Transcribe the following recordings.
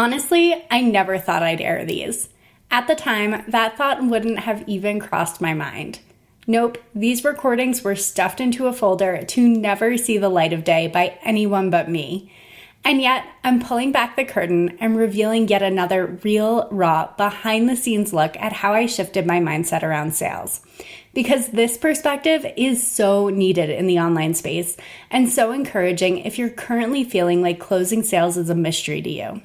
Honestly, I never thought I'd air these. At the time, that thought wouldn't have even crossed my mind. Nope, these recordings were stuffed into a folder to never see the light of day by anyone but me. And yet, I'm pulling back the curtain and revealing yet another real, raw, behind the scenes look at how I shifted my mindset around sales. Because this perspective is so needed in the online space and so encouraging if you're currently feeling like closing sales is a mystery to you.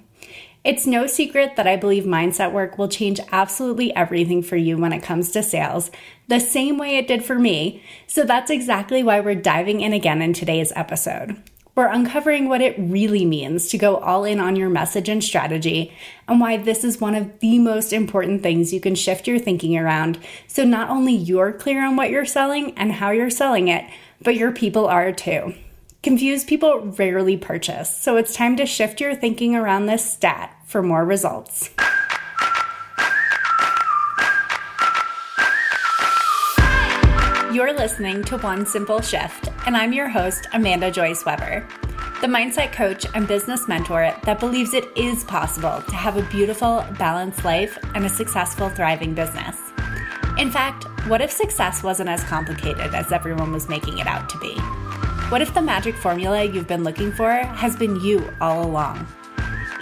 It's no secret that I believe mindset work will change absolutely everything for you when it comes to sales, the same way it did for me. So that's exactly why we're diving in again in today's episode. We're uncovering what it really means to go all in on your message and strategy, and why this is one of the most important things you can shift your thinking around so not only you're clear on what you're selling and how you're selling it, but your people are too. Confused people rarely purchase, so it's time to shift your thinking around this stat for more results. You're listening to One Simple Shift, and I'm your host, Amanda Joyce Weber, the mindset coach and business mentor that believes it is possible to have a beautiful, balanced life and a successful, thriving business. In fact, what if success wasn't as complicated as everyone was making it out to be? What if the magic formula you've been looking for has been you all along?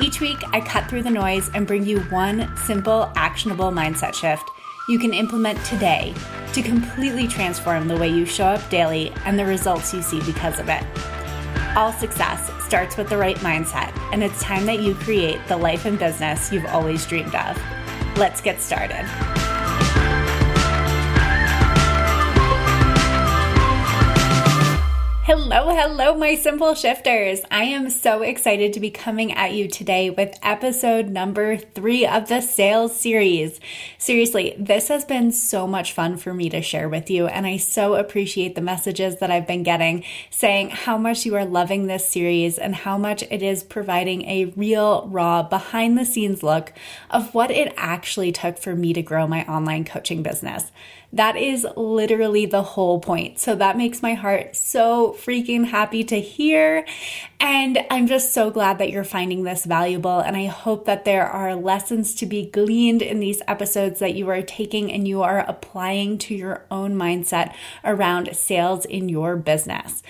Each week, I cut through the noise and bring you one simple, actionable mindset shift you can implement today to completely transform the way you show up daily and the results you see because of it. All success starts with the right mindset, and it's time that you create the life and business you've always dreamed of. Let's get started. Hello, hello, my simple shifters. I am so excited to be coming at you today with episode number three of the sales series. Seriously, this has been so much fun for me to share with you, and I so appreciate the messages that I've been getting saying how much you are loving this series and how much it is providing a real, raw, behind the scenes look of what it actually took for me to grow my online coaching business. That is literally the whole point. So that makes my heart so freaking happy to hear. And I'm just so glad that you're finding this valuable. And I hope that there are lessons to be gleaned in these episodes that you are taking and you are applying to your own mindset around sales in your business.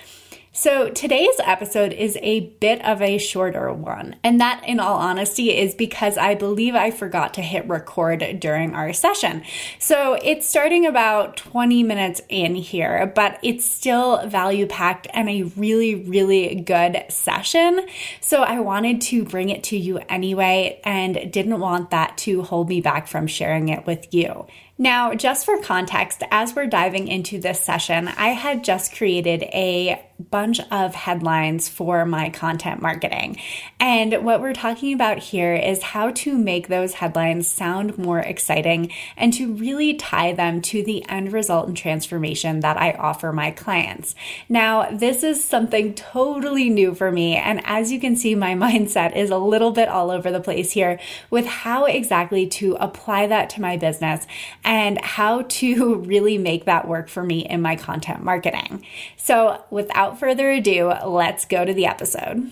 So today's episode is a bit of a shorter one. And that, in all honesty, is because I believe I forgot to hit record during our session. So it's starting about 20 minutes in here, but it's still value packed and a really, really good session. So I wanted to bring it to you anyway and didn't want that to hold me back from sharing it with you. Now, just for context, as we're diving into this session, I had just created a bunch of headlines for my content marketing. And what we're talking about here is how to make those headlines sound more exciting and to really tie them to the end result and transformation that I offer my clients. Now, this is something totally new for me. And as you can see, my mindset is a little bit all over the place here with how exactly to apply that to my business and how to really make that work for me in my content marketing. So, without further ado, let's go to the episode.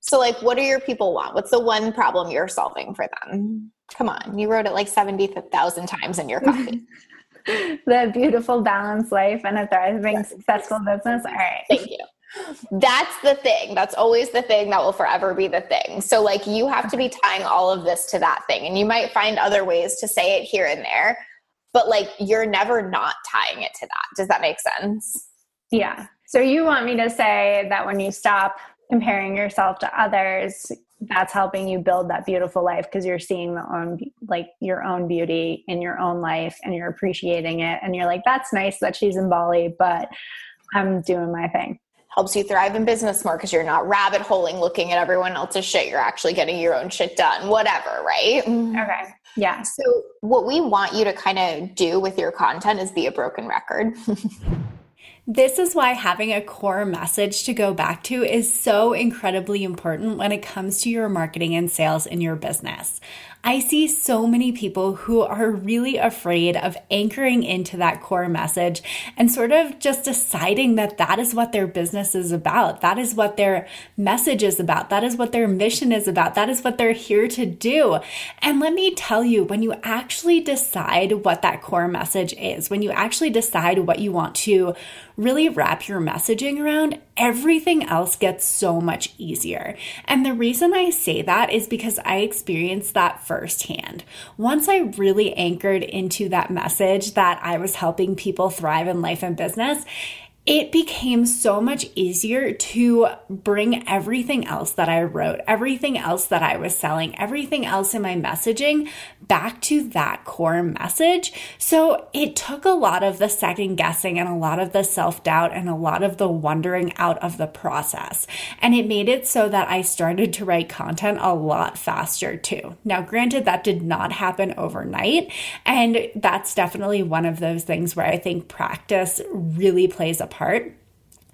So, like, what do your people want? What's the one problem you're solving for them? Come on, you wrote it like 70,000 times in your copy. the beautiful, balanced life and a thriving, yes. successful business. All right. Thank you. That's the thing. That's always the thing that will forever be the thing. So, like, you have to be tying all of this to that thing. And you might find other ways to say it here and there, but like, you're never not tying it to that. Does that make sense? Yeah. So, you want me to say that when you stop comparing yourself to others, that's helping you build that beautiful life because you're seeing the own like your own beauty in your own life and you're appreciating it and you're like that's nice that she's in Bali but I'm doing my thing helps you thrive in business more because you're not rabbit holing looking at everyone else's shit. You're actually getting your own shit done, whatever, right? Okay. Yeah. So, what we want you to kind of do with your content is be a broken record. This is why having a core message to go back to is so incredibly important when it comes to your marketing and sales in your business. I see so many people who are really afraid of anchoring into that core message and sort of just deciding that that is what their business is about. That is what their message is about. That is what their mission is about. That is what they're here to do. And let me tell you, when you actually decide what that core message is, when you actually decide what you want to really wrap your messaging around, everything else gets so much easier. And the reason I say that is because I experienced that firsthand. Once I really anchored into that message that I was helping people thrive in life and business, it became so much easier to bring everything else that I wrote, everything else that I was selling, everything else in my messaging back to that core message. So it took a lot of the second guessing and a lot of the self doubt and a lot of the wondering out of the process. And it made it so that I started to write content a lot faster too. Now, granted, that did not happen overnight. And that's definitely one of those things where I think practice really plays a part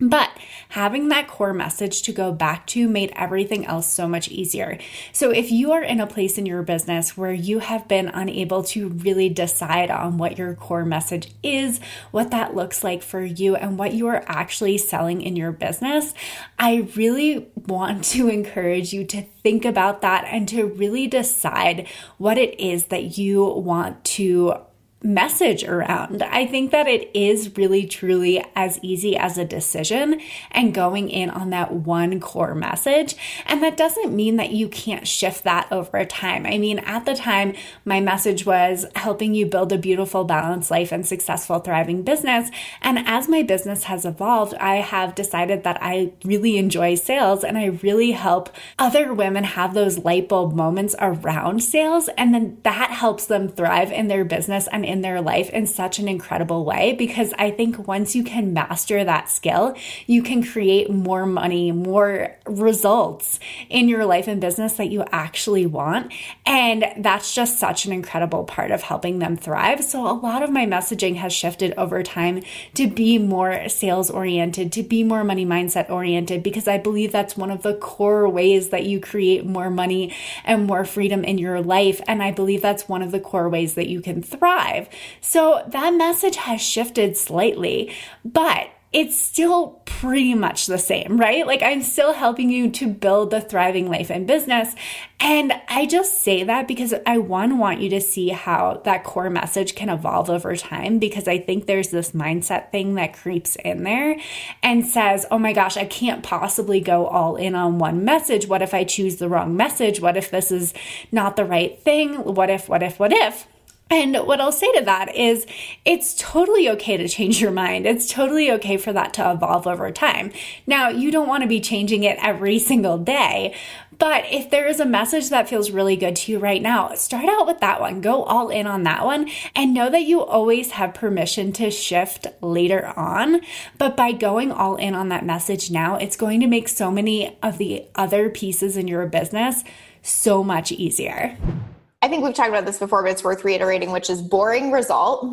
But having that core message to go back to made everything else so much easier. So, if you are in a place in your business where you have been unable to really decide on what your core message is, what that looks like for you, and what you are actually selling in your business, I really want to encourage you to think about that and to really decide what it is that you want to message around. I think that it is really truly as easy as a decision and going in on that one core message. And that doesn't mean that you can't shift that over time. I mean, at the time, my message was helping you build a beautiful, balanced life and successful, thriving business. And as my business has evolved, I have decided that I really enjoy sales and I really help other women have those light bulb moments around sales. And then that helps them thrive in their business and in their life in such an incredible way because I think once you can master that skill, you can create more money, more results in your life and business that you actually want. And that's just such an incredible part of helping them thrive. So a lot of my messaging has shifted over time to be more sales oriented, to be more money mindset oriented, because I believe that's one of the core ways that you create more money and more freedom in your life. And I believe that's one of the core ways that you can thrive. So that message has shifted slightly, but it's still pretty much the same, right? Like I'm still helping you to build the thriving life and business. And I just say that because I one want you to see how that core message can evolve over time because I think there's this mindset thing that creeps in there and says, "Oh my gosh, I can't possibly go all in on one message. What if I choose the wrong message? What if this is not the right thing? What if what if what if?" And what I'll say to that is it's totally okay to change your mind. It's totally okay for that to evolve over time. Now, you don't want to be changing it every single day, but if there is a message that feels really good to you right now, start out with that one. Go all in on that one and know that you always have permission to shift later on. But by going all in on that message now, it's going to make so many of the other pieces in your business so much easier. I think we've talked about this before, but it's worth reiterating, which is boring result,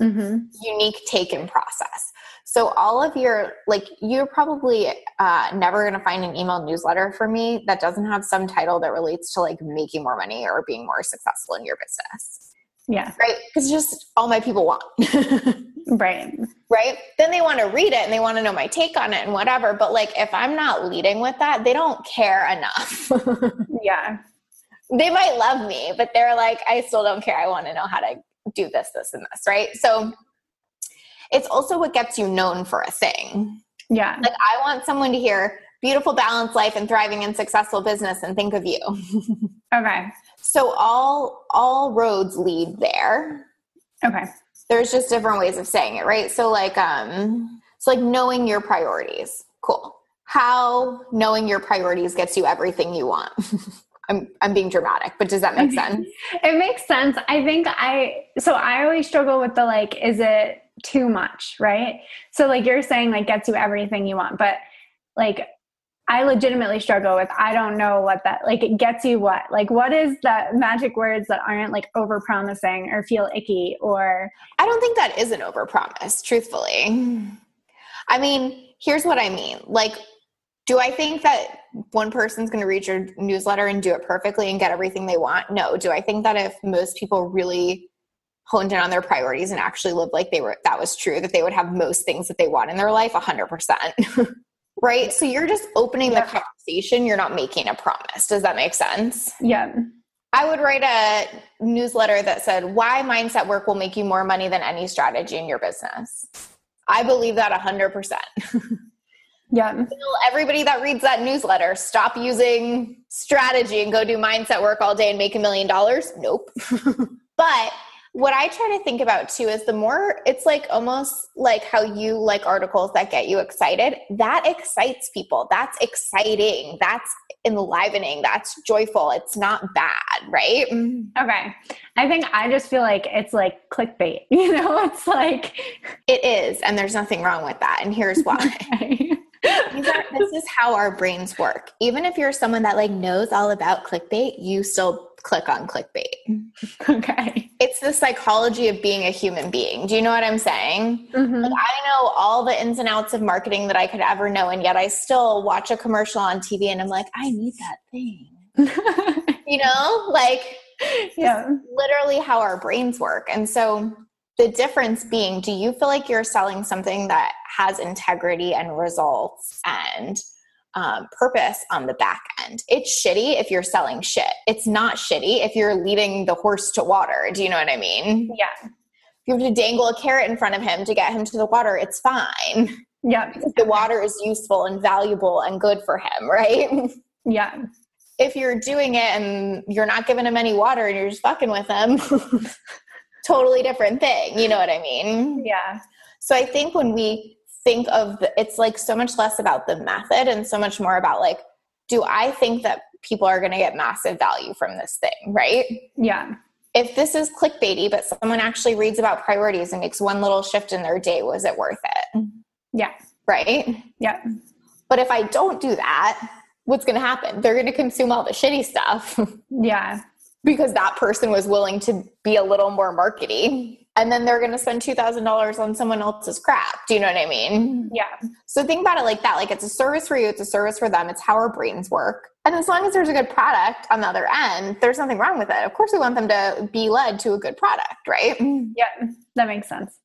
mm-hmm. unique take and process. So all of your like you're probably uh, never going to find an email newsletter for me that doesn't have some title that relates to like making more money or being more successful in your business. Yeah. Right. Because just all my people want. right. Right. Then they want to read it and they want to know my take on it and whatever. But like if I'm not leading with that, they don't care enough. yeah they might love me, but they're like, I still don't care. I want to know how to do this, this, and this, right? So it's also what gets you known for a thing. Yeah. Like I want someone to hear beautiful, balanced life and thriving and successful business and think of you. okay. So all all roads lead there. Okay. There's just different ways of saying it, right? So like um so like knowing your priorities. Cool. How knowing your priorities gets you everything you want. I'm I'm being dramatic, but does that make sense? it makes sense. I think I so I always struggle with the like, is it too much, right? So like you're saying like gets you everything you want, but like I legitimately struggle with I don't know what that like it gets you what like what is the magic words that aren't like over promising or feel icky or I don't think that is an over promise truthfully I mean, here's what I mean. Like, do I think that one person's going to read your newsletter and do it perfectly and get everything they want? No. Do I think that if most people really honed in on their priorities and actually lived like they were that was true that they would have most things that they want in their life? 100% right? So you're just opening yeah. the conversation. You're not making a promise. Does that make sense? Yeah. I would write a newsletter that said why mindset work will make you more money than any strategy in your business. I believe that 100% yeah everybody that reads that newsletter stop using strategy and go do mindset work all day and make a million dollars nope but what I try to think about too is the more it's like almost like how you like articles that get you excited. That excites people. That's exciting. That's enlivening. That's joyful. It's not bad, right? Mm-hmm. Okay. I think I just feel like it's like clickbait. You know, it's like it is, and there's nothing wrong with that. And here's why. This is how our brains work. Even if you're someone that like knows all about clickbait, you still click on clickbait. Okay. It's the psychology of being a human being. Do you know what I'm saying? Mm-hmm. Like, I know all the ins and outs of marketing that I could ever know, and yet I still watch a commercial on TV and I'm like, I need that thing. you know, like, yeah, literally how our brains work. And so the difference being, do you feel like you're selling something that has integrity and results and um, purpose on the back end. It's shitty if you're selling shit. It's not shitty if you're leading the horse to water. Do you know what I mean? Yeah. If you have to dangle a carrot in front of him to get him to the water, it's fine. Yeah. Because the water is useful and valuable and good for him, right? Yeah. If you're doing it and you're not giving him any water and you're just fucking with him, totally different thing. You know what I mean? Yeah. So I think when we think of the, it's like so much less about the method and so much more about like do i think that people are going to get massive value from this thing right? Yeah. If this is clickbaity but someone actually reads about priorities and makes one little shift in their day was it worth it? Yeah. Right? Yeah. But if i don't do that what's going to happen? They're going to consume all the shitty stuff. Yeah because that person was willing to be a little more markety. And then they're going to spend $2000 on someone else's crap. Do you know what i mean? Yeah. So think about it like that. Like it's a service for you. It's a service for them. It's how our brains work. And as long as there's a good product on the other end there's nothing wrong with it. Of course we want them to be led to a good product right? Yeah that makes sense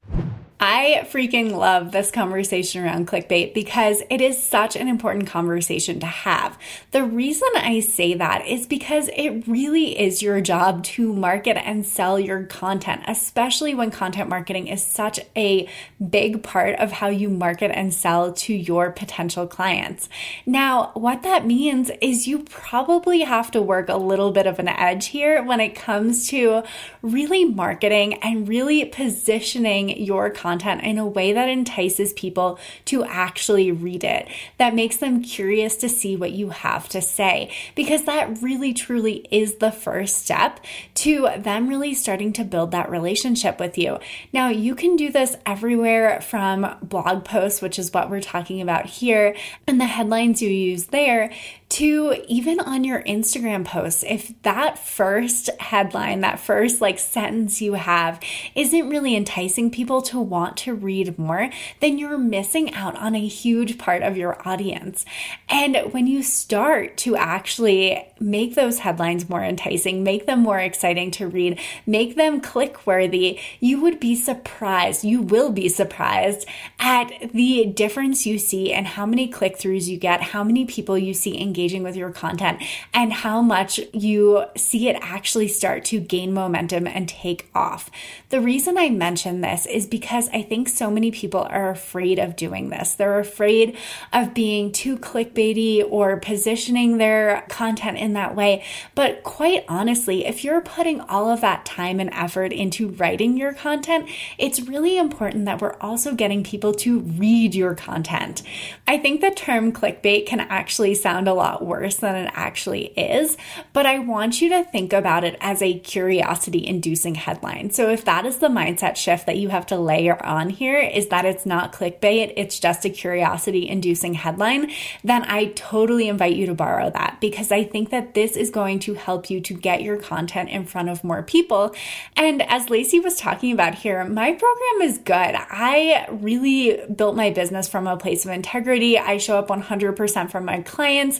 I freaking love this conversation around clickbait because it is such an important conversation to have. The reason I say that is because it really is your job to market and sell your content, especially when content marketing is such a big part of how you market and sell to your potential clients. Now, what that means is you probably have to work a little bit of an edge here when it comes to really marketing and really positioning your content content in a way that entices people to actually read it, that makes them curious to see what you have to say, because that really truly is the first step to them really starting to build that relationship with you. Now, you can do this everywhere from blog posts, which is what we're talking about here, and the headlines you use there to even on your Instagram posts, if that first headline, that first like sentence you have isn't really enticing people to want to read more, then you're missing out on a huge part of your audience. And when you start to actually make those headlines more enticing, make them more exciting to read, make them click worthy, you would be surprised, you will be surprised at the difference you see and how many click throughs you get, how many people you see engaging engaging with your content and how much you see it actually start to gain momentum and take off. The reason I mention this is because I think so many people are afraid of doing this. They're afraid of being too clickbaity or positioning their content in that way. But quite honestly, if you're putting all of that time and effort into writing your content, it's really important that we're also getting people to read your content. I think the term clickbait can actually sound a lot worse than it actually is. But I want you to think about it as a curiosity inducing headline. So if that is the mindset shift that you have to layer on here, is that it's not clickbait, it's just a curiosity inducing headline, then I totally invite you to borrow that because I think that this is going to help you to get your content in front of more people. And as Lacey was talking about here, my program is good. I really built my business from a place of integrity. I show up 100% from my clients.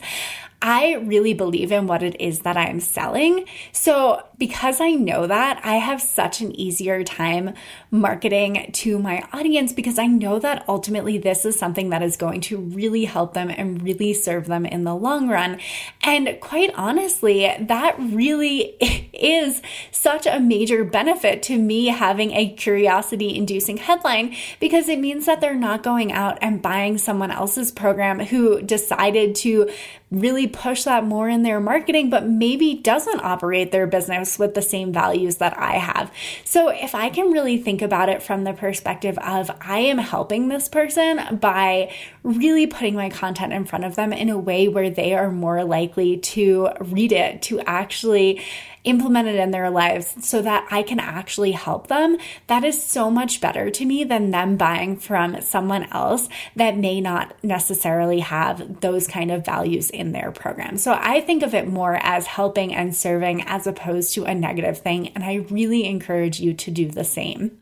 I really believe in what it is that I'm selling. So, because I know that, I have such an easier time marketing to my audience because I know that ultimately this is something that is going to really help them and really serve them in the long run. And quite honestly, that really is such a major benefit to me having a curiosity inducing headline because it means that they're not going out and buying someone else's program who decided to really push that more in their marketing, but maybe doesn't operate their business with the same values that I have. So if I can really think about it from the perspective of I am helping this person by really putting my content in front of them in a way where they are more likely to read it, to actually implement it in their lives so that I can actually help them, that is so much better to me than them buying from someone else that may not necessarily have those kind of values in their program. So I think of it more as helping and serving as opposed to a negative thing. And I really encourage you to do the same.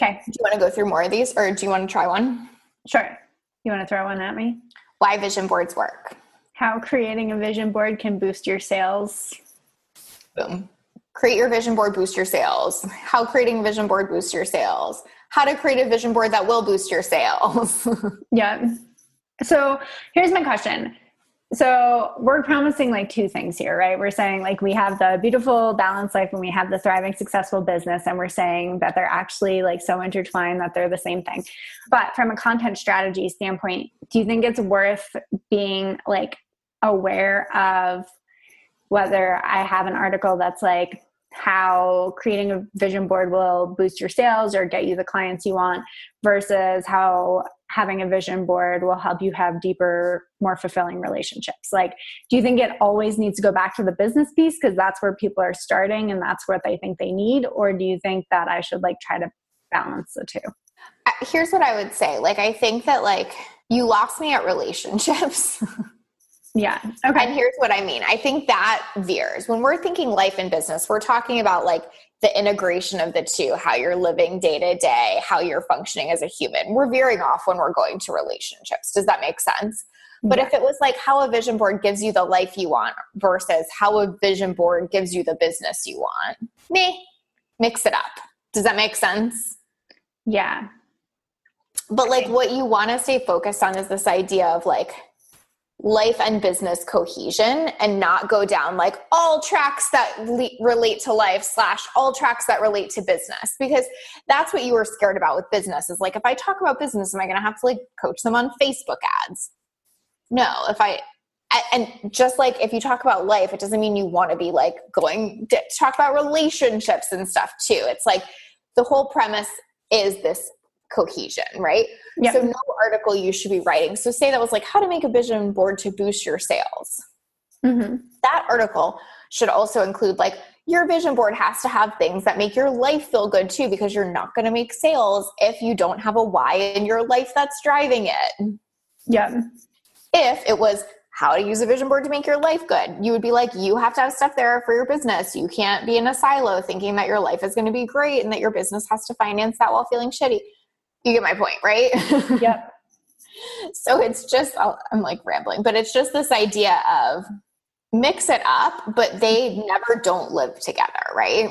Okay. Do you want to go through more of these or do you want to try one? Sure. You want to throw one at me? Why vision boards work. How creating a vision board can boost your sales Boom. Create your vision board, boost your sales. How creating a vision board boosts your sales. How to create a vision board that will boost your sales. yeah. So here's my question. So we're promising like two things here, right? We're saying like we have the beautiful balanced life and we have the thriving successful business and we're saying that they're actually like so intertwined that they're the same thing. But from a content strategy standpoint, do you think it's worth being like aware of whether I have an article that's like how creating a vision board will boost your sales or get you the clients you want versus how having a vision board will help you have deeper more fulfilling relationships. Like do you think it always needs to go back to the business piece because that's where people are starting and that's what they think they need? Or do you think that i should like try to balance the two? Here's what i would say. Like i think that like you lost me at relationships Yeah. Okay. And here's what I mean. I think that veers. When we're thinking life and business, we're talking about like the integration of the two, how you're living day to day, how you're functioning as a human. We're veering off when we're going to relationships. Does that make sense? But yeah. if it was like how a vision board gives you the life you want versus how a vision board gives you the business you want, me, mix it up. Does that make sense? Yeah. But like what you want to stay focused on is this idea of like, life and business cohesion and not go down like all tracks that le- relate to life slash all tracks that relate to business. Because that's what you were scared about with business is like if i talk about business am i going to have to like coach them on facebook ads? No. If i and just like if you talk about life it doesn't mean you want to be like going to talk about relationships and stuff too. It's like the whole premise is this cohesion, right? Yep. So no article you should be writing. So say that was like how to make a vision board to boost your sales. Mm-hmm. That article should also include like your vision board has to have things that make your life feel good too, because you're not going to make sales if you don't have a why in your life that's driving it. Yeah. If it was how to use a vision board to make your life good. You would be like, you have to have stuff there for your business. You can't be in a silo thinking that your life is going to be great and that your business has to finance that while feeling shitty. You get my point, right? Yep. so it's just, I'm like rambling, but it's just this idea of mix it up, but they never don't live together, right?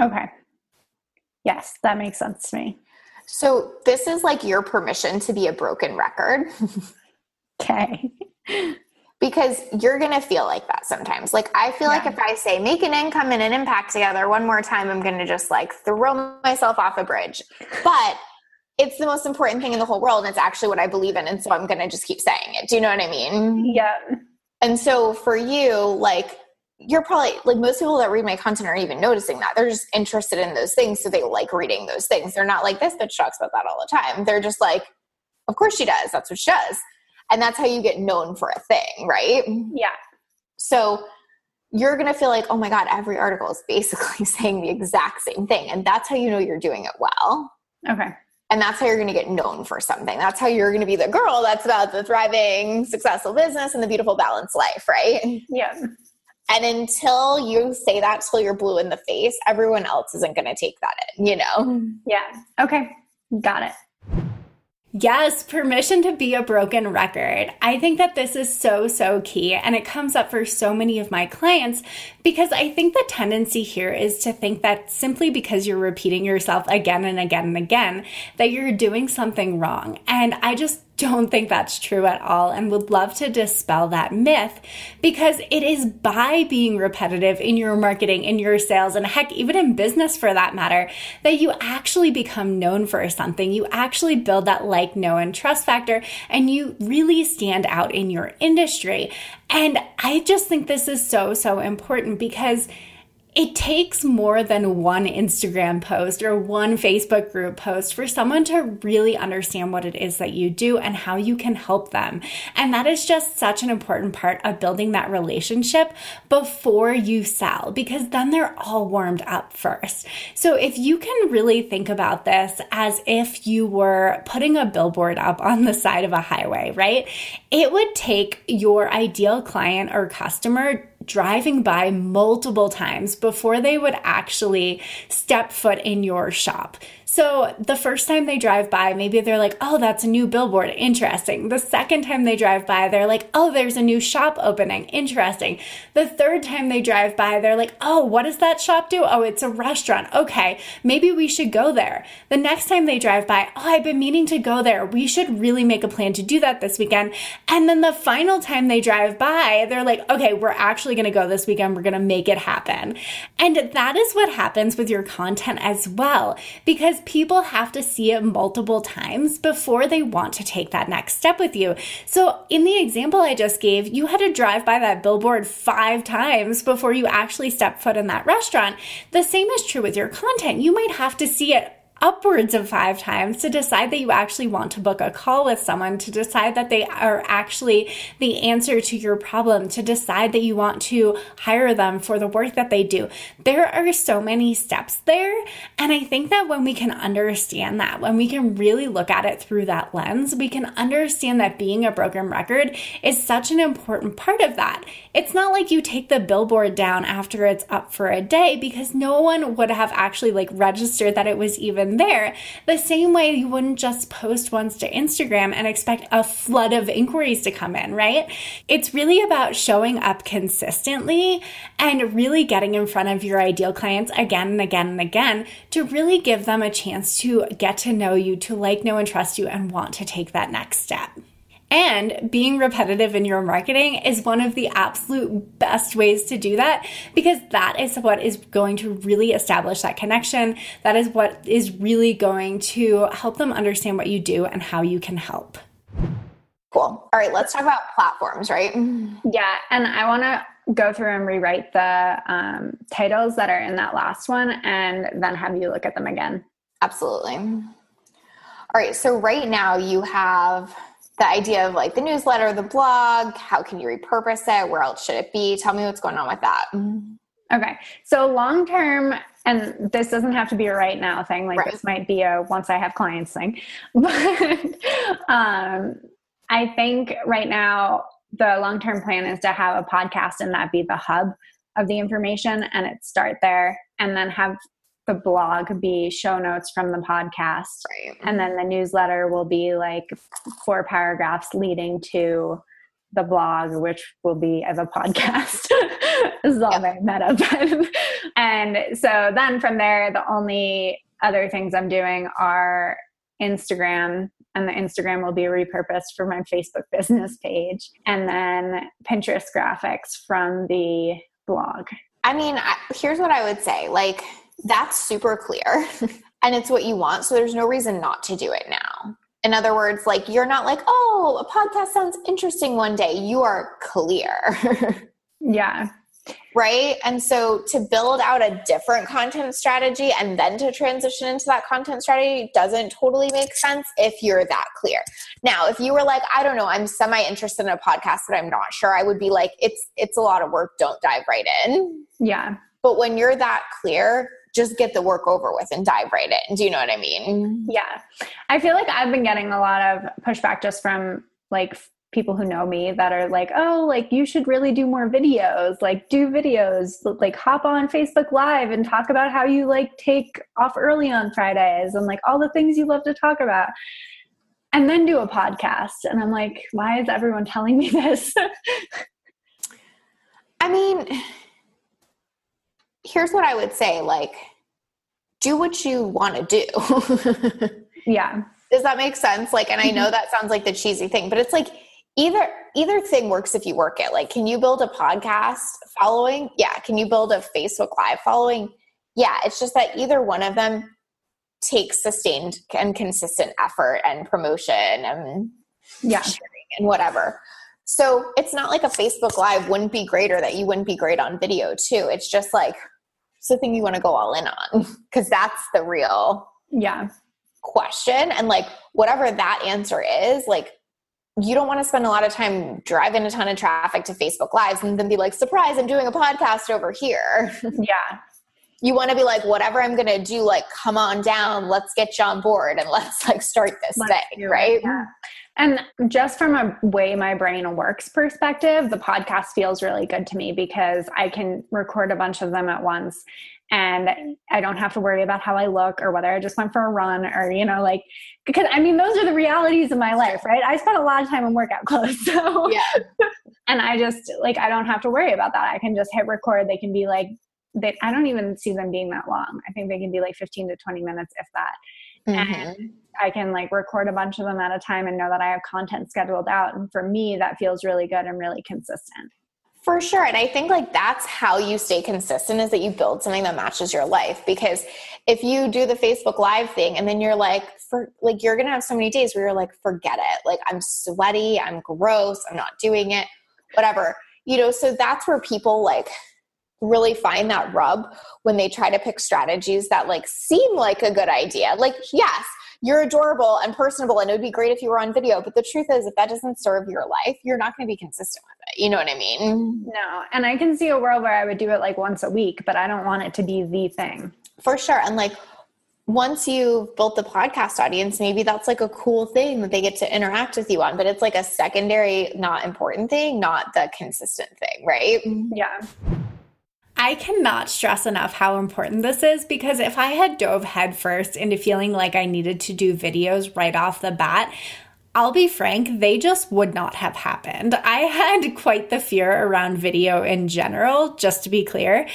Okay. Yes, that makes sense to me. So this is like your permission to be a broken record. okay. because you're going to feel like that sometimes. Like I feel yeah. like if I say make an income and an impact together one more time, I'm going to just like throw myself off a bridge. But it's the most important thing in the whole world and it's actually what i believe in and so i'm gonna just keep saying it do you know what i mean yeah and so for you like you're probably like most people that read my content are even noticing that they're just interested in those things so they like reading those things they're not like this bitch talks about that all the time they're just like of course she does that's what she does And that's how you get known for a thing, right? Yeah. So you're going to feel like, oh my God, every article is basically saying the exact same thing. And that's how you know you're doing it well. Okay. And that's how you're going to get known for something. That's how you're going to be the girl that's about the thriving, successful business and the beautiful, balanced life, right? Yeah. And until you say that till you're blue in the face, everyone else isn't going to take that in, you know? Yeah. Okay. Got it. Yes, permission to be a broken record. I think that this is so, so key. And it comes up for so many of my clients because I think the tendency here is to think that simply because you're repeating yourself again and again and again, that you're doing something wrong. And I just don't think that's true at all and would love to dispel that myth because it is by being repetitive in your marketing, in your sales, and heck, even in business for that matter, that you actually become known for something. You actually build that like, know, and trust factor, and you really stand out in your industry. And I just think this is so, so important because it takes more than one Instagram post or one Facebook group post for someone to really understand what it is that you do and how you can help them. And that is just such an important part of building that relationship before you sell because then they're all warmed up first. So if you can really think about this as if you were putting a billboard up on the side of a highway, right? It would take your ideal client or customer driving by multiple times before they would actually step foot in your shop. So the first time they drive by, maybe they're like, oh, that's a new billboard. Interesting. The second time they drive by, they're like, oh, there's a new shop opening. Interesting. The third time they drive by, they're like, oh, what does that shop do? Oh, it's a restaurant. Okay, maybe we should go there. The next time they drive by, oh, I've been meaning to go there. We should really make a plan to do that this weekend. And then the final time they drive by, they're like, okay, we're actually going to go this weekend. We're going to make it happen. And that is what happens with your content as well. Because people have to see it multiple times before they want to take that next step with you. So, in the example I just gave, you had to drive by that billboard five times before you actually step foot in that restaurant. The same is true with your content. You might have to see it upwards of five times to decide that you actually want to book a call with someone, to decide that they are actually the answer to your problem, to decide that you want to hire them for the work that they do. There are so many steps there. And I think that when we can understand that, when we can really look at it through that lens, we can understand that being a broken record is such an important part of that. It's not like you take the billboard down after it's up for a day because no one would have actually like registered that it was even there. The same way you wouldn't just post once to Instagram and expect a flood of inquiries to come in, right? It's really about showing up consistently and really getting in front of your ideal clients again and again and again to really give them a chance to get to know you, to like, know, and trust you, and want to take that next step. And being repetitive in your marketing is one of the absolute best ways to do that because that is what is going to really establish that connection. That is what is really going to help them understand what you do and how you can help. Cool. All right, let's talk about platforms, right? Yeah, and I want to go through and rewrite the um, titles that are in that last one and then have you look at them again. Absolutely. All right, so right now you have the idea of like the newsletter, the blog, how can you repurpose it? Where else should it be? Tell me what's going on with that. Okay. So long term, and this doesn't have to be a right now thing, like right. this might be a once I have clients thing. But um, I think right now the long term plan is to have a podcast and that be the hub of the information and it start there and then have the blog be show notes from the podcast. Right. And then the newsletter will be like four paragraphs leading to the blog, which will be as a podcast. this is all yep. very meta. and so then from there, the only other things I'm doing are Instagram, and the Instagram will be repurposed for my Facebook business page, and then Pinterest graphics from the blog. I mean, I, here's what I would say like, that's super clear and it's what you want. So there's no reason not to do it now. In other words, like you're not like, oh, a podcast sounds interesting one day. You are clear. yeah. right? And so to build out a different content strategy and then to transition into that content strategy doesn't totally make sense if you're that clear. Now, if you were like, I don't know, I'm semi interested in a podcast but I'm not sure, I would be like, it's it's a lot of work, don't dive right in. Yeah. But when you're that clear, just get the work over with and dive right in. Do you know what I mean? Mm-hmm. Yeah. I feel like I've been getting a lot of pushback just from like people who know me that are like, oh, like you should really do more videos, like do videos, like hop on Facebook Live and talk about how you like take off early on Fridays and like all the things you love to talk about. And then do a podcast. And I'm like, why is everyone telling me this? I mean, here's what I would say like, do what you want to do. yeah. Does that make sense? Like, and I know mm-hmm. that sounds like the cheesy thing, but it's like either either thing works if you work it. Like, can you build a podcast following? Yeah. Can you build a Facebook Live following? Yeah. It's just that either one of them takes sustained and consistent effort and promotion and yeah and whatever. So it's not like a Facebook Live wouldn't be great or that you wouldn't be great on video too. It's just like it's the thing you want to go all in on because that's the real yeah question and like whatever that answer is like you don't want to spend a lot of time driving a ton of traffic to Facebook Lives and then be like, surprise, I'm doing a podcast over here. Yeah. you want to be like, whatever I'm going to do, like, come on down, let's get you on board and let's like start this let's thing, right? Yeah. And just from a way my brain works perspective, the podcast feels really good to me because I can record a bunch of them at once and I don't have to worry about how I look or whether I just went for a run or, you know, like, because I mean, those are the realities of my life, right? I spend a lot of time in workout clothes. So, yeah. and I just, like, I don't have to worry about that. I can just hit record. They can be like, they, I don't even see them being that long. I think they can be like 15 to 20 minutes, if that. Mm-hmm. And I can like record a bunch of them at a time and know that I have content scheduled out. And for me, that feels really good and really consistent. For sure. And I think like that's how you stay consistent is that you build something that matches your life. Because if you do the Facebook Live thing and then you're like, for like, you're going to have so many days where you're like, forget it. Like, I'm sweaty, I'm gross, I'm not doing it, whatever. You know, so that's where people like really find that rub when they try to pick strategies that like seem like a good idea. Like, yes, you're adorable and personable and it would be great if you were on video but the truth is if that doesn't serve your life you're not going to be consistent with it you know what i mean no and i can see a world where i would do it like once a week but i don't want it to be the thing for sure and like once you've built the podcast audience, maybe that's like a cool thing that they get to interact with you on, but it's like a secondary, not important thing, not the consistent thing, right? Yeah. I cannot stress enough how important this is because if I had dove headfirst into feeling like I needed to do videos right off the bat, I'll be frank, they just would not have happened. I had quite the fear around video in general, just to be clear.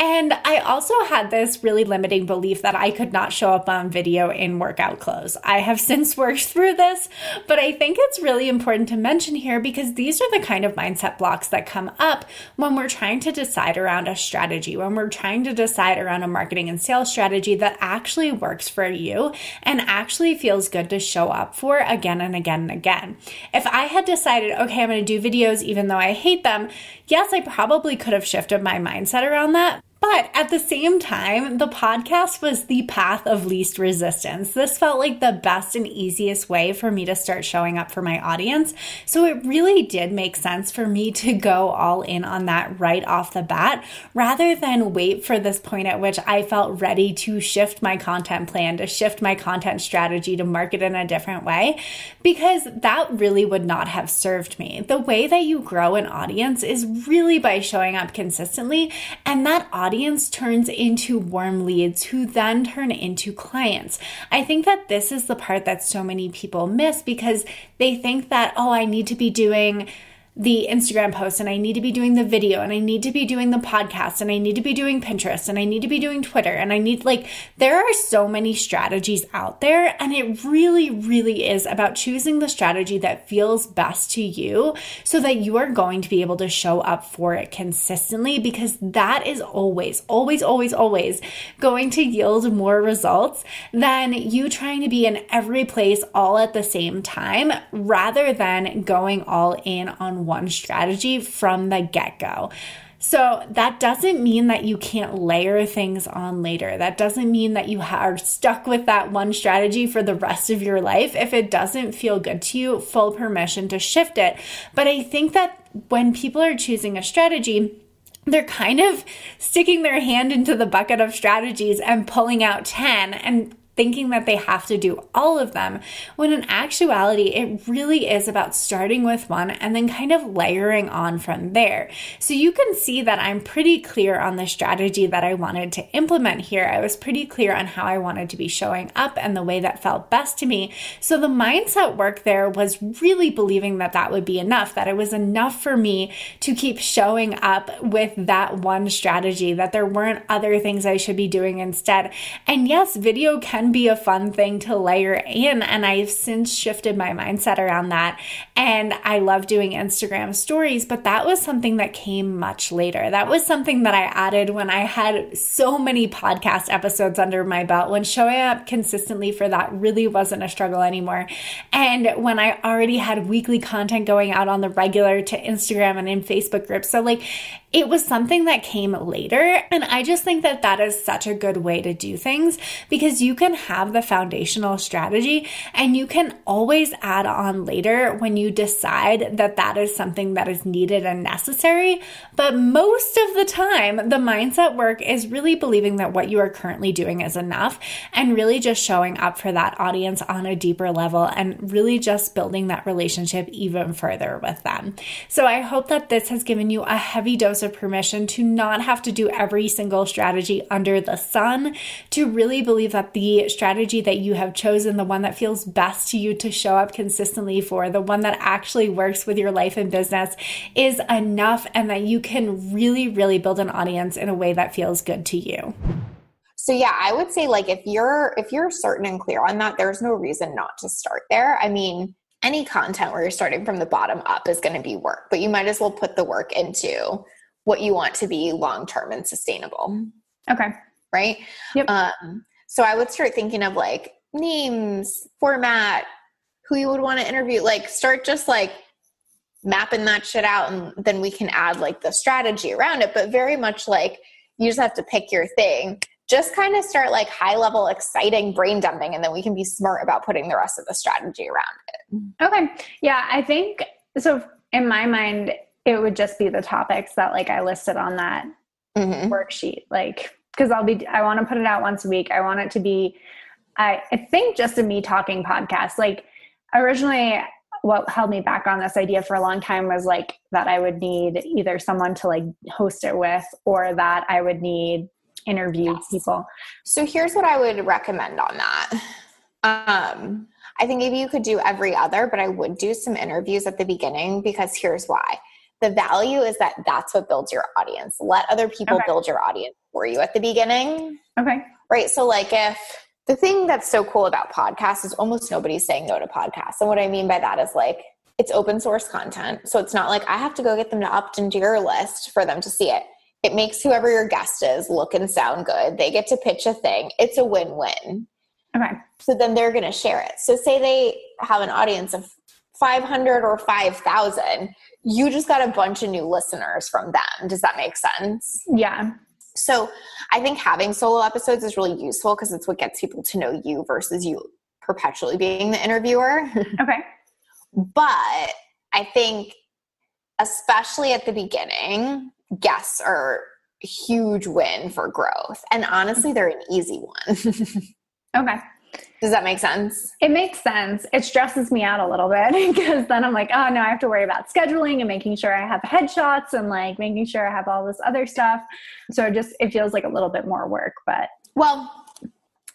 And I also had this really limiting belief that I could not show up on video in workout clothes. I have since worked through this, but I think it's really important to mention here because these are the kind of mindset blocks that come up when we're trying to decide around a strategy, when we're trying to decide around a marketing and sales strategy that actually works for you and actually feels good to show up for again and again and again. If I had decided, okay, I'm going to do videos even though I hate them, yes, I probably could have shifted my mindset around that. But at the same time, the podcast was the path of least resistance. This felt like the best and easiest way for me to start showing up for my audience. So it really did make sense for me to go all in on that right off the bat rather than wait for this point at which I felt ready to shift my content plan, to shift my content strategy, to market in a different way, because that really would not have served me. The way that you grow an audience is really by showing up consistently, and that audience audience turns into warm leads who then turn into clients. I think that this is the part that so many people miss because they think that, oh, I need to be doing the Instagram post and I need to be doing the video and I need to be doing the podcast and I need to be doing Pinterest and I need to be doing Twitter and I need like there are so many strategies out there and it really really is about choosing the strategy that feels best to you so that you are going to be able to show up for it consistently because that is always always always always going to yield more results than you trying to be in every place all at the same time rather than going all in on one strategy from the get go. So that doesn't mean that you can't layer things on later. That doesn't mean that you are stuck with that one strategy for the rest of your life. If it doesn't feel good to you, full permission to shift it. But I think that when people are choosing a strategy, they're kind of sticking their hand into the bucket of strategies and pulling out 10 and thinking that they have to do all of them, when in actuality, it really is about starting with one and then kind of layering on from there. So you can see that I'm pretty clear on the strategy that I wanted to implement here. I was pretty clear on how I wanted to be showing up and the way that felt best to me. So the mindset work there was really believing that that would be enough, that it was enough for me to keep showing up with that one strategy, that there weren't other things I should be doing instead. And yes, video can be a fun thing to layer in. And I've since shifted my mindset around that. And I love doing Instagram stories, but that was something that came much later. That was something that I added when I had so many podcast episodes under my belt, when showing up consistently for that really wasn't a struggle anymore. And when I already had weekly content going out on the regular to Instagram and in Facebook groups. So, like, it was something that came later. And I just think that that is such a good way to do things because you can have the foundational strategy and you can always add on later when you decide that that is something that is needed and necessary. But most of the time, the mindset work is really believing that what you are currently doing is enough and really just showing up for that audience on a deeper level and really just building that relationship even further with them. So I hope that this has given you a heavy dose of permission to not have to do every single strategy under the sun, to really believe that the strategy that you have chosen, the one that feels best to you to show up consistently for, the one that actually works with your life and business is enough and that you can really, really build an audience in a way that feels good to you. So yeah, I would say like if you're if you're certain and clear on that, there's no reason not to start there. I mean, any content where you're starting from the bottom up is going to be work, but you might as well put the work into what you want to be long term and sustainable. Okay. Right. Yep. Um, so I would start thinking of like names, format, who you would want to interview. Like start just like mapping that shit out, and then we can add like the strategy around it. But very much like you just have to pick your thing. Just kind of start like high level, exciting brain dumping, and then we can be smart about putting the rest of the strategy around it. Okay. Yeah, I think so. In my mind, it would just be the topics that like I listed on that mm-hmm. worksheet. Like, because I'll be, I want to put it out once a week. I want it to be, I, I think just a me talking podcast. Like, originally, what held me back on this idea for a long time was like that I would need either someone to like host it with or that I would need interview yes. people. So here's what I would recommend on that. Um, I think maybe you could do every other, but I would do some interviews at the beginning because here's why the value is that that's what builds your audience. Let other people okay. build your audience for you at the beginning. Okay. Right. So, like, if the thing that's so cool about podcasts is almost nobody's saying no to podcasts. And what I mean by that is like, it's open source content. So it's not like I have to go get them to opt into your list for them to see it. It makes whoever your guest is look and sound good. They get to pitch a thing. It's a win win. Okay. So then they're going to share it. So, say they have an audience of 500 or 5,000 you just got a bunch of new listeners from them. Does that make sense? Yeah. So I think having solo episodes is really useful because it's what gets people to know you versus you perpetually being the interviewer. Okay. but I think, especially at the beginning, guests are a huge win for growth. And honestly, they're an easy one. okay. Does that make sense? It makes sense. It stresses me out a little bit because then I'm like, oh no, I have to worry about scheduling and making sure I have headshots and like making sure I have all this other stuff. So it just it feels like a little bit more work, but well,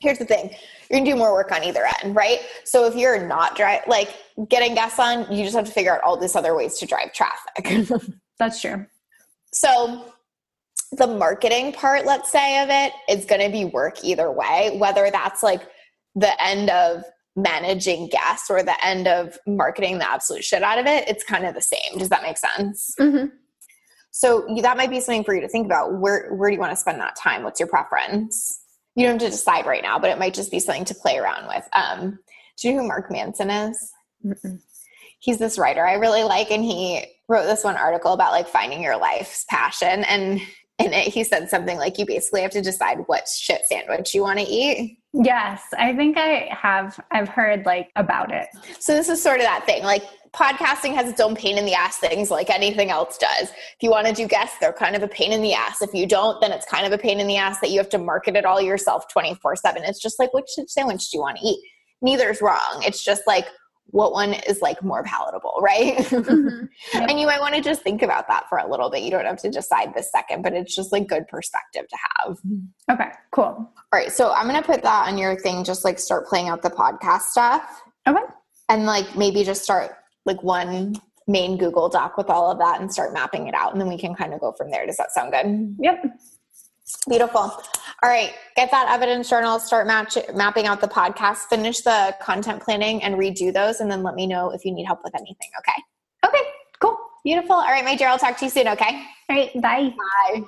here's the thing. You're gonna do more work on either end, right? So if you're not drive like getting guests on, you just have to figure out all these other ways to drive traffic. That's true. So the marketing part, let's say, of it is going to be work either way, whether that's like the end of managing guests or the end of marketing the absolute shit out of it, it's kind of the same. Does that make sense? Mm-hmm. So that might be something for you to think about. Where where do you want to spend that time? What's your preference? You don't have to decide right now, but it might just be something to play around with. Um, do you know who Mark Manson is? Mm-mm. He's this writer I really like, and he wrote this one article about like finding your life's passion and in it he said something like you basically have to decide what shit sandwich you want to eat yes i think i have i've heard like about it. So this is sort of that thing like podcasting has its own pain in the ass things like anything else does. If you want to do guests they're kind of a pain in the ass. If you don't then it's kind of a pain in the ass that you have to market it all yourself 24 7 it's just like which sandwich do you want to eat? Neither's wrong. It's just like what one is like more palatable, right? Mm-hmm. Yep. and you might want to just think about that for a little bit. You don't have to decide this second, but it's just like good perspective to have. Okay, cool. All right, so I'm going to put that on your thing, just like start playing out the podcast stuff. Okay. And like maybe just start like one main Google Doc with all of that and start mapping it out. And then we can kind of go from there. Does that sound good? Yep. Beautiful. All right, get that evidence journal, start match, mapping out the podcast, finish the content planning and redo those, and then let me know if you need help with anything, okay? Okay, cool. Beautiful. All right, my dear, I'll talk to you soon, okay? All right, bye. Bye.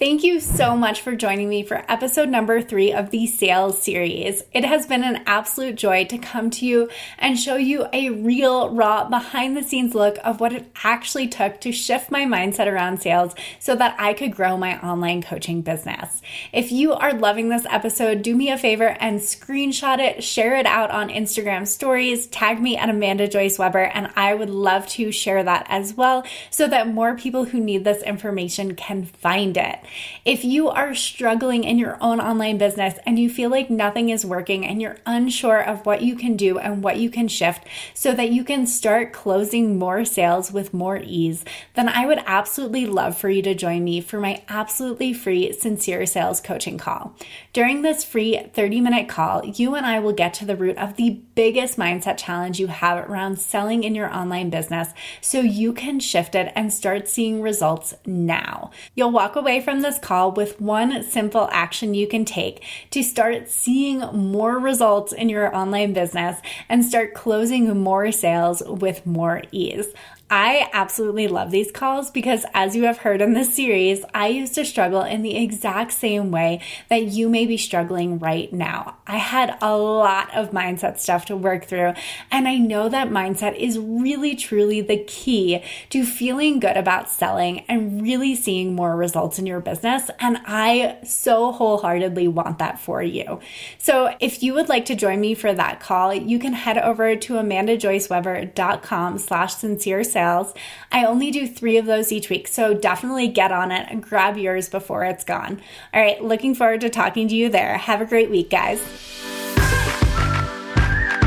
Thank you so much for joining me for episode number three of the sales series. It has been an absolute joy to come to you and show you a real, raw, behind the scenes look of what it actually took to shift my mindset around sales so that I could grow my online coaching business. If you are loving this episode, do me a favor and screenshot it, share it out on Instagram stories, tag me at Amanda Joyce Weber, and I would love to share that as well so that more people who need this information can find it. If you are struggling in your own online business and you feel like nothing is working and you're unsure of what you can do and what you can shift so that you can start closing more sales with more ease, then I would absolutely love for you to join me for my absolutely free Sincere Sales Coaching call. During this free 30 minute call, you and I will get to the root of the biggest mindset challenge you have around selling in your online business so you can shift it and start seeing results now. You'll walk away this call with one simple action you can take to start seeing more results in your online business and start closing more sales with more ease. I absolutely love these calls because, as you have heard in this series, I used to struggle in the exact same way that you may be struggling right now. I had a lot of mindset stuff to work through, and I know that mindset is really, truly the key to feeling good about selling and really seeing more results in your business. And I so wholeheartedly want that for you. So, if you would like to join me for that call, you can head over to amandajoyceweber.com slash sincere sales. I only do three of those each week, so definitely get on it and grab yours before it's gone. All right, looking forward to talking to you there. Have a great week, guys.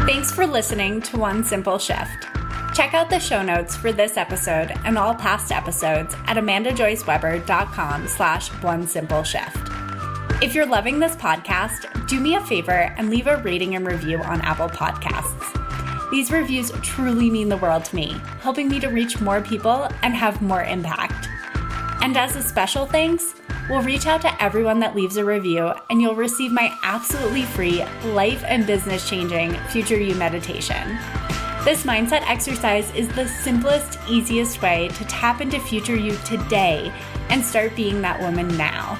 Thanks for listening to One Simple Shift. Check out the show notes for this episode and all past episodes at amandajoyceweber.com slash one simple shift. If you're loving this podcast, do me a favor and leave a rating and review on Apple Podcasts. These reviews truly mean the world to me, helping me to reach more people and have more impact. And as a special thanks, we'll reach out to everyone that leaves a review and you'll receive my absolutely free life and business changing Future You meditation. This mindset exercise is the simplest, easiest way to tap into future you today and start being that woman now.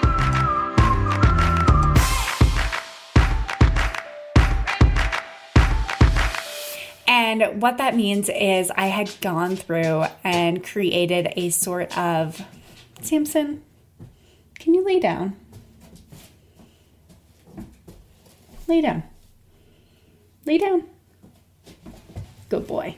What that means is I had gone through and created a sort of Samson, can you lay down? Lay down. Lay down. Good boy.